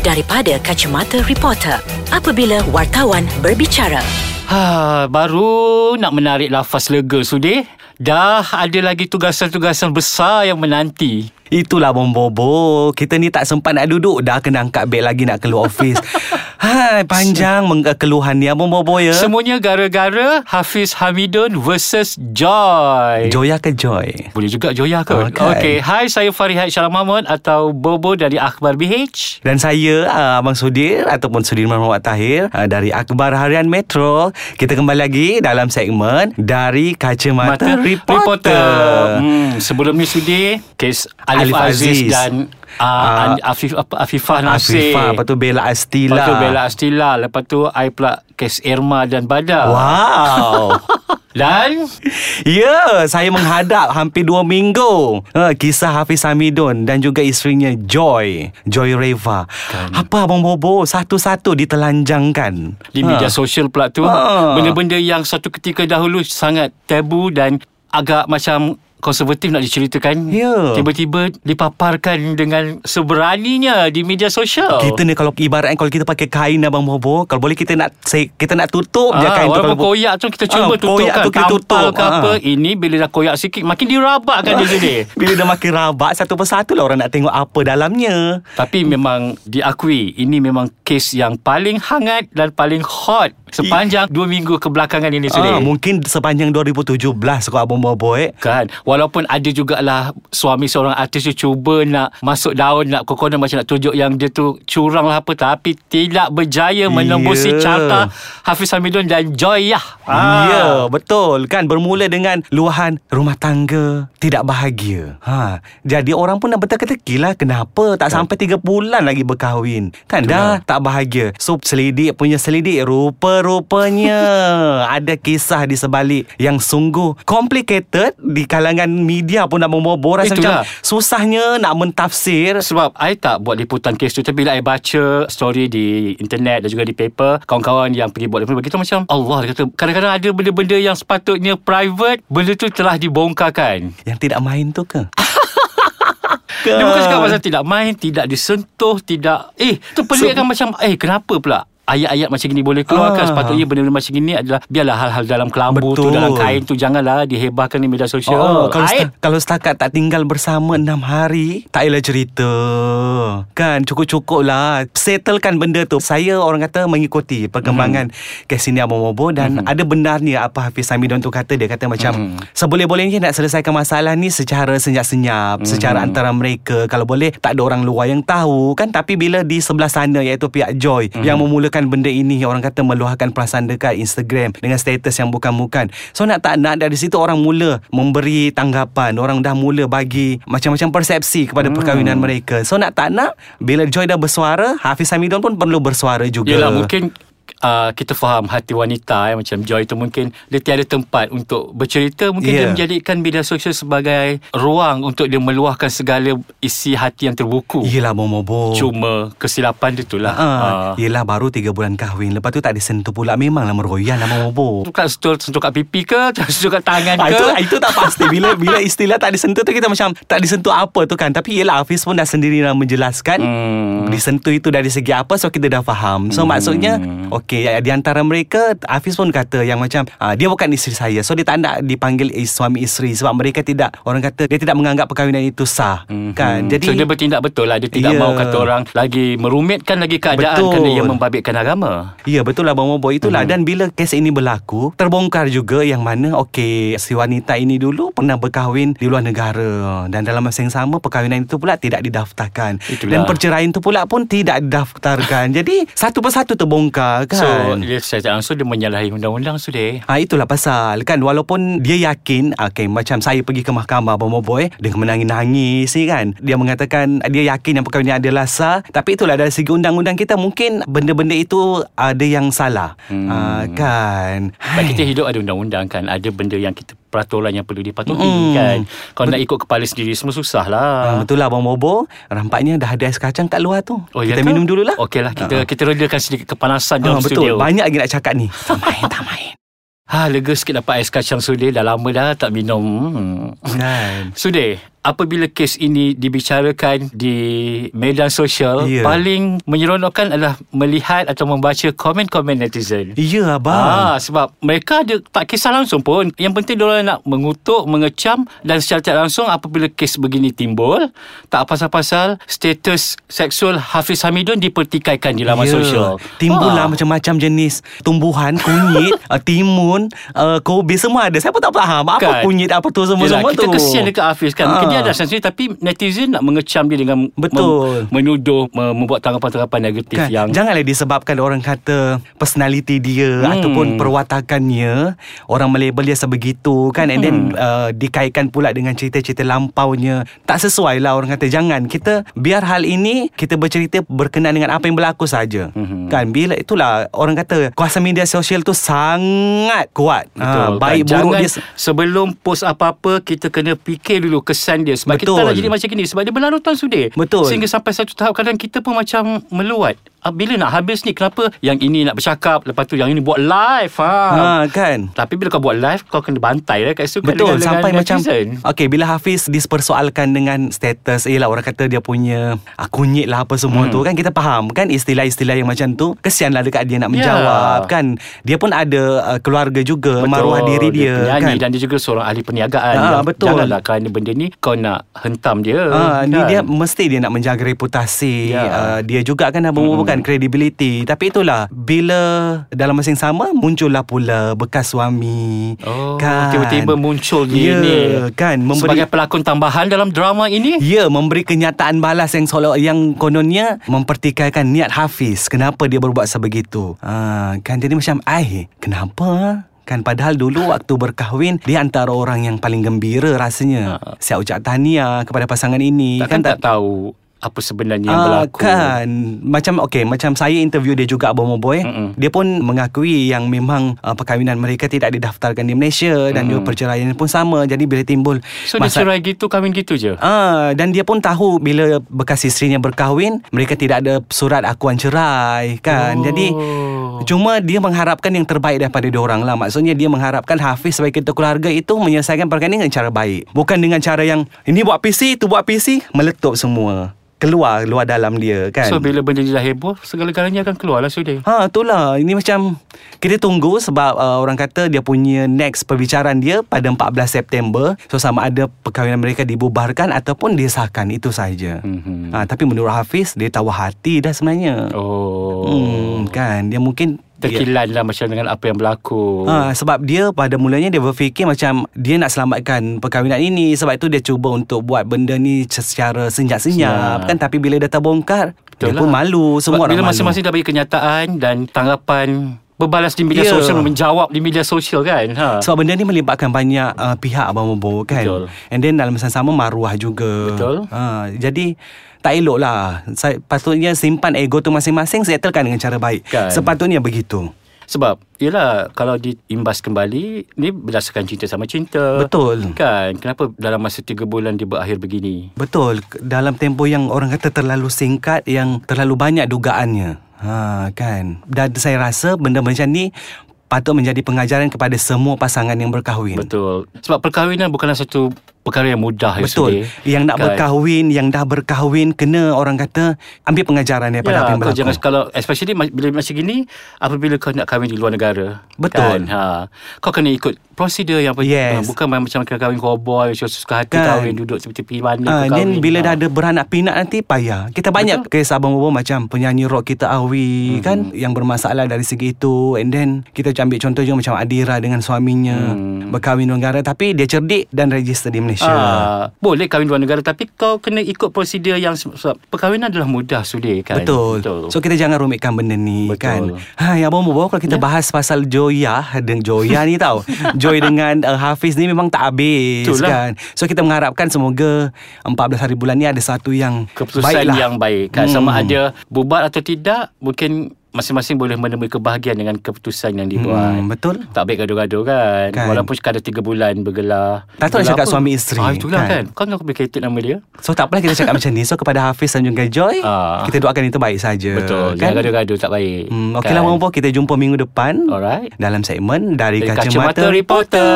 daripada kacamata reporter apabila wartawan berbicara. Ha, baru nak menarik lafaz lega sudah. Dah ada lagi tugasan-tugasan besar yang menanti. Itulah Bom Bobo. Kita ni tak sempat nak duduk. Dah kena angkat beg lagi nak keluar office. Hai, panjang meng- keluhan ni Abang Bobo ya. Semuanya gara-gara Hafiz Hamidun versus Joy. Joya ke Joy? Boleh juga Joya ke? Okey. Okey. Hai, saya Farihat Syarah Mahmud atau Bobo dari Akhbar BH. Dan saya uh, Abang Sudir ataupun Sudirman Muhammad Tahir uh, dari Akhbar Harian Metro. Kita kembali lagi dalam segmen dari Kacamata Mata Reporter. Hmm, sebelum ni sudi kes Alif, Alif Aziz, Aziz. dan uh, uh, Afif, apa, Afifah Nasir. Afifah, lepas tu Bella Astila. Lepas tu Bella Astila. Lepas tu I pula kes Irma dan Badar. Wow. Dan Ya, saya menghadap hampir dua minggu uh, Kisah Hafiz Hamidun dan juga isterinya Joy Joy Reva Kan. Apa Abang Bobo Satu-satu ditelanjangkan di media Ha. sosial pula tu Ha. benda-benda yang satu ketika dahulu sangat tabu dan agak macam konservatif nak diceritakan Ya. tiba-tiba dipaparkan dengan seberaninya di media sosial. Kita ni kalau ibaratkan Kalau kita pakai kain Abang Bobo Kalau boleh kita nak Kita nak tutup je Ah, kain tu. kalau koyak tu kita cuba Ah, tutup koyak kan tu kita tutup. ke apa Ah. Ini bila dah koyak sikit Makin dirabakkan dia jadi. Bila dah makin rabak Satu persatu lah orang nak tengok apa dalamnya. Tapi memang diakui Ini memang kes yang paling hangat Dan paling hot Sepanjang dua minggu kebelakangan ini sudah ah, Mungkin sepanjang 2017 Kau Abang Bobo eh. Kan Walaupun ada jugalah Suami seorang artis tu Cuba nak Masuk daun Nak kokonan macam nak tunjuk Yang dia tu Curang lah apa Tapi tidak berjaya Menembusi Ya. carta Hafiz Hamidun dan Joyah Ah. Ya, betul kan bermula dengan luahan rumah tangga tidak bahagia. Ha, jadi orang pun nak berteka-teki lah kenapa tak sampai 3 bulan lagi berkahwin. Kan dah tak bahagia. So selidik punya selidik rupa-rupanya ada kisah di sebalik yang sungguh complicated di kalangan media pun nak membawa rasa Itulah. macam susahnya nak mentafsir. sebab I tak buat liputan kes tu Tapi bila I baca story di internet Dan juga di paper Kawan-kawan yang pergi buat liputan Begitu macam Allah dia kata Kadang-kadang ada benda-benda yang sepatutnya private Benda tu telah dibongkarkan Yang tidak main tu ke? Dia bukan cakap pasal tidak main Tidak disentuh Tidak Eh tu pelik kan macam Eh kenapa pula Ayat-ayat macam gini boleh keluarkan Ah. Sepatutnya benda-benda macam gini adalah Biarlah hal-hal dalam kelambu tu Betul. Dalam kain tu Janganlah dihebahkan di media sosial Oh, kalau, Aib. sta- kalau setakat tak tinggal bersama enam hari, tak payahlah cerita. Kan, cukup-cukup lah. Settlekan benda tu. Saya orang kata mengikuti perkembangan mm-hmm. kes ini Abang Bobo dan mm-hmm. ada benarnya apa Hafiz Hamidun tu kata. Dia kata macam, mm-hmm. seboleh-bolehnya nak selesaikan masalah ni secara senyap-senyap. Mm-hmm. Secara antara mereka. Kalau boleh, tak ada orang luar yang tahu. Kan, tapi bila di sebelah sana iaitu pihak Joy mm-hmm. yang memulakan benda ini, orang kata meluahkan perasaan dekat Instagram dengan status yang bukan-bukan. So nak tak nak dari situ orang mula memberi tanggapan. Orang dah mula bagi macam-macam persepsi kepada hmm. perkahwinan mereka. So nak tak nak bila Joy dah bersuara, Hafiz Hamidun pun perlu bersuara juga. Yelah mungkin uh, kita faham hati wanita eh, macam Joy tu mungkin dia tiada tempat untuk bercerita. Mungkin yeah. dia Yeah. menjadikan media sosial sebagai ruang untuk dia meluahkan segala isi hati yang terbuku. Yelah Momobo. cuma kesilapan dia tu lah. Ha, uh. yelah baru 3 bulan kahwin. Lepas tu tak disentuh pula. Memanglah meroyan lah Momobo tu kat sentuh, sentuh kat pipi ke? Sentuh kat tangan Ah, ke? itu itu tak pasti bila bila istilah tak disentuh tu kita macam tak disentuh apa tu kan. Tapi yelah Hafiz pun dah sendiri dah menjelaskan. Hmm. disentuh itu dari segi apa so kita dah faham. So maksudnya okey di antara mereka Hafiz pun kata yang macam ah, dia bukan isteri saya. So dia tak nak dipanggil is, suami isteri sebab mereka tidak orang kata dia tidak menganggap perkahwinan itu sah. Kan? Jadi so dia bertindak betul lah. Dia tidak Ya. mahu kata orang Lagi merumitkan lagi keadaan Betul. Kerana ia membabitkan agama. Ya betul lah Bang Bobo Itulah. Hmm. Dan bila kes ini berlaku Terbongkar juga yang mana Okey Si wanita ini dulu Pernah berkahwin Di luar negara. Dan dalam masa yang sama Perkahwinan itu pula Tidak didaftarkan. Itulah. Dan perceraian itu pula pun Tidak didaftarkan. Jadi Satu persatu terbongkar kan So dia secara langsung Dia menyalahi undang-undang sudah. Ha itulah pasal. Kan walaupun dia yakin okay, macam saya pergi ke mahkamah Abang Boy dengan menangis-nangis ni kan? Dia mengatakan dia yakin yang perkahwinan adalah sah tapi itulah dari segi undang-undang kita mungkin benda-benda itu ada yang salah. Hmm. ha, kan? Sebab kita hidup ada undang-undang kan? Ada benda yang kita Peraturan yang perlu dipatuhi Mm. kan? Kalau nak ikut kepala sendiri Semua susah lah Ha, betul lah Abang Bobo. Rampaknya dah ada ais kacang kat luar tu. Oh, ya Kita ke? minum dulu lah Okey lah kita, kita redakan sedikit kepanasan Ha, dalam betul. studio. Banyak lagi nak cakap ni. Tak main tak main. Ha lega sikit dapat ais kacang sudah Dah lama dah tak minum. Hmm. Kan? Sudah apabila kes ini dibicarakan di media sosial Ya. paling menyeronokkan adalah melihat atau membaca komen-komen netizen. Ya abang Ah, sebab mereka ada tak kisah langsung pun. Yang penting diorang nak mengutuk, mengecam dan secara tak langsung apabila kes begini timbul, tak pasal-pasal status seksual Hafiz Hamidun dipertikaikan di laman Ya. sosial. Timbullah Ah. macam-macam jenis tumbuhan, kunyit, uh, timun, uh, kobe semua ada. Saya pun tak faham apa Kan? kunyit apa tu semua-semua Yelah, kita tu. kesian dekat Hafiz kan Mungkin Ah. Dia ada sendiri Tapi netizen nak mengecam dia dengan Betul. mem- Menuduh mem- Membuat tanggapan-tanggapan negatif Kan, yang Janganlah disebabkan orang kata personality dia Hmm. ataupun perwatakannya orang melabel dia sebegitu kan and then Hmm. uh, dikaitkan pula dengan cerita-cerita lampaunya tak sesuai lah orang kata jangan kita biar hal ini kita bercerita berkenaan dengan apa yang berlaku saja Hmm. kan bila itulah orang kata kuasa media sosial tu sangat kuat Betul Ah, baik kan? buruk Jangan dia sebelum post apa-apa Kita kena fikir dulu kesan dia Sebab kita Betul. tak nak jadi macam gini Sebab dia berlarutan sudah Betul. Sehingga sampai satu tahap Kadang kita pun macam meluat Ah, Bila nak habis ni Kenapa yang ini nak bercakap Lepas tu yang ini buat live ha. ha, kan Tapi bila kau buat live Kau kena bantai lah kat situ Betul dengan, sampai dengan macam netizen. Okay bila Hafiz Dipersoalkan dengan status Yelah orang kata dia punya ah, Kunyit lah apa semua Hmm. tu Kan kita faham kan Istilah-istilah yang macam tu Kesian lah dekat dia nak menjawab Kan Dia pun ada uh, keluarga juga Maruah diri dia, penyanyi kan dan dia juga seorang ahli perniagaan. Yang betul. Janganlah kerana benda ni kau nak hentam dia. Ni kan? dia mesti dia nak menjaga reputasi Ya. uh, dia juga kan dah membubuhkan credibility tapi itulah bila dalam masa yang sama muncullah pula bekas suami Oh, kan tiba-tiba muncul dia ya, ni. kan memberi Sebagai pelakon tambahan dalam drama ini. Ya, memberi kenyataan balas yang seolah yang kononnya mempertikaikan niat Hafiz. Kenapa dia berbuat sebegitu? Ha, kan jadi macam, ai, kenapa? Kan padahal dulu waktu berkahwin Dia antara orang yang paling gembira rasanya Ha. Saya ucap tahniah kepada pasangan ini Takkan tak, tahu apa sebenarnya yang Ah, berlaku. kan macam okey macam saya interview dia juga Abang Moboy Mm-mm. dia pun mengakui yang memang uh, perkahwinan mereka tidak didaftarkan di Malaysia dan juga perceraian pun sama jadi bila timbul So dia cerai gitu, kahwin gitu je. Ah, dan dia pun tahu bila bekas isterinya berkahwin, mereka tidak ada surat akuan cerai kan. Oh. Jadi cuma dia mengharapkan yang terbaik daripada dia orang lah. Maksudnya dia mengharapkan Hafiz sebagai ketua keluarga itu menyelesaikan perkara ini dengan cara baik. Bukan dengan cara yang ini buat PC, tu buat PC, meletup semua. Keluar luar dalam dia kan. So bila benda ni dah heboh, segala-galanya akan keluar lah sudah. Ha itulah Ini macam Kita tunggu Sebab uh, orang kata Dia punya next perbicaraan dia Pada 14 September So sama ada Perkahwinan mereka dibubarkan Ataupun disahkan Itu saja Mhm. ha, Tapi menurut Hafiz Dia tahu hati dah sebenarnya Oh. hmm, Kan Dia mungkin dia, Terkilan lah macam dengan apa yang berlaku. Ha, sebab dia pada mulanya dia berfikir macam dia nak selamatkan perkahwinan ini sebab itu dia cuba untuk buat benda ni secara senyap-senyap Senyap. kan tapi bila dah terbongkar dia Betul pun lah. malu semua Sebab orang bila malu. masing-masing dah bagi kenyataan dan tanggapan berbalas di media Ya. sosial menjawab di media sosial kan. Ha. Sebab benda ni melibatkan banyak uh, pihak Abang Bobo kan Betul. And then dalam masa sama maruah juga Betul. ha, Jadi tak elok lah Patutnya simpan ego tu masing-masing Settlekan dengan cara baik. Kan. Sepatutnya begitu. Sebab Yelah Kalau diimbas kembali Ni berdasarkan cinta sama cinta. Betul. Kan? Kenapa dalam masa 3 bulan Dia berakhir begini? Betul. Dalam tempoh yang orang kata terlalu singkat Yang terlalu banyak dugaannya. Ha, kan? Dan saya rasa benda macam ni Patut menjadi pengajaran kepada semua pasangan yang berkahwin. Betul. Sebab perkahwinan bukanlah satu Perkara yang mudah ya, Betul Sudi. Yang nak Kan? berkahwin Yang dah berkahwin Kena orang kata Ambil pengajaran daripada Ya, apa yang berlaku jangan kalau especially bila macam gini apabila kau nak kahwin di luar negara. Betul. Kan? Ha. Kau kena ikut prosedur yang Yes. ha, bukan macam kena kahwin cowboy suka hati Kan. kahwin duduk seperti pergi mana Ah, kau then kahwin. bila Ha. dah ada beranak pinak nanti payah. Kita banyak Betul. kes abang bobo macam penyanyi rock kita Awi Mhm. kan yang bermasalah dari segi itu and then kita ambil contoh juga macam Adira dengan suaminya Hmm. berkahwin luar negara tapi dia cerdik dan register di Malaysia. Ah, boleh kahwin luar negara tapi kau kena ikut prosedur yang sebab perkahwinan adalah mudah sudah kan. Betul. So kita jangan rumitkan benda ni Betul. kan. Ha ya abang bobo kalau kita Ya. bahas pasal Joya dengan Joya ni tau. Joy dengan uh, Hafiz ni memang tak habis Betul lah. kan. So kita mengharapkan semoga 14 hari bulan ni ada satu yang keputusan baiklah. yang baik kan sama Hmm. ada bubar atau tidak mungkin masing-masing boleh menemui kebahagiaan dengan keputusan yang dibuat. Hmm, betul. Tak baik gaduh-gaduh kan. Kan. Walaupun sekadar 3 bulan bergelar. Tak tahu nak cakap apa? suami isteri, Ah, itulah kan. kan. Kau nak complicated nama dia. So tak apalah kita cakap macam ni So kepada Hafiz dan juga Joy Ah. Kita doakan yang terbaik saja Betul. kan? Jangan gaduh-gaduh tak baik. hmm, Okeylah kan? Kita jumpa minggu depan Alright. Dalam segmen Dari, Dari Kacamata, Kacamata Reporter.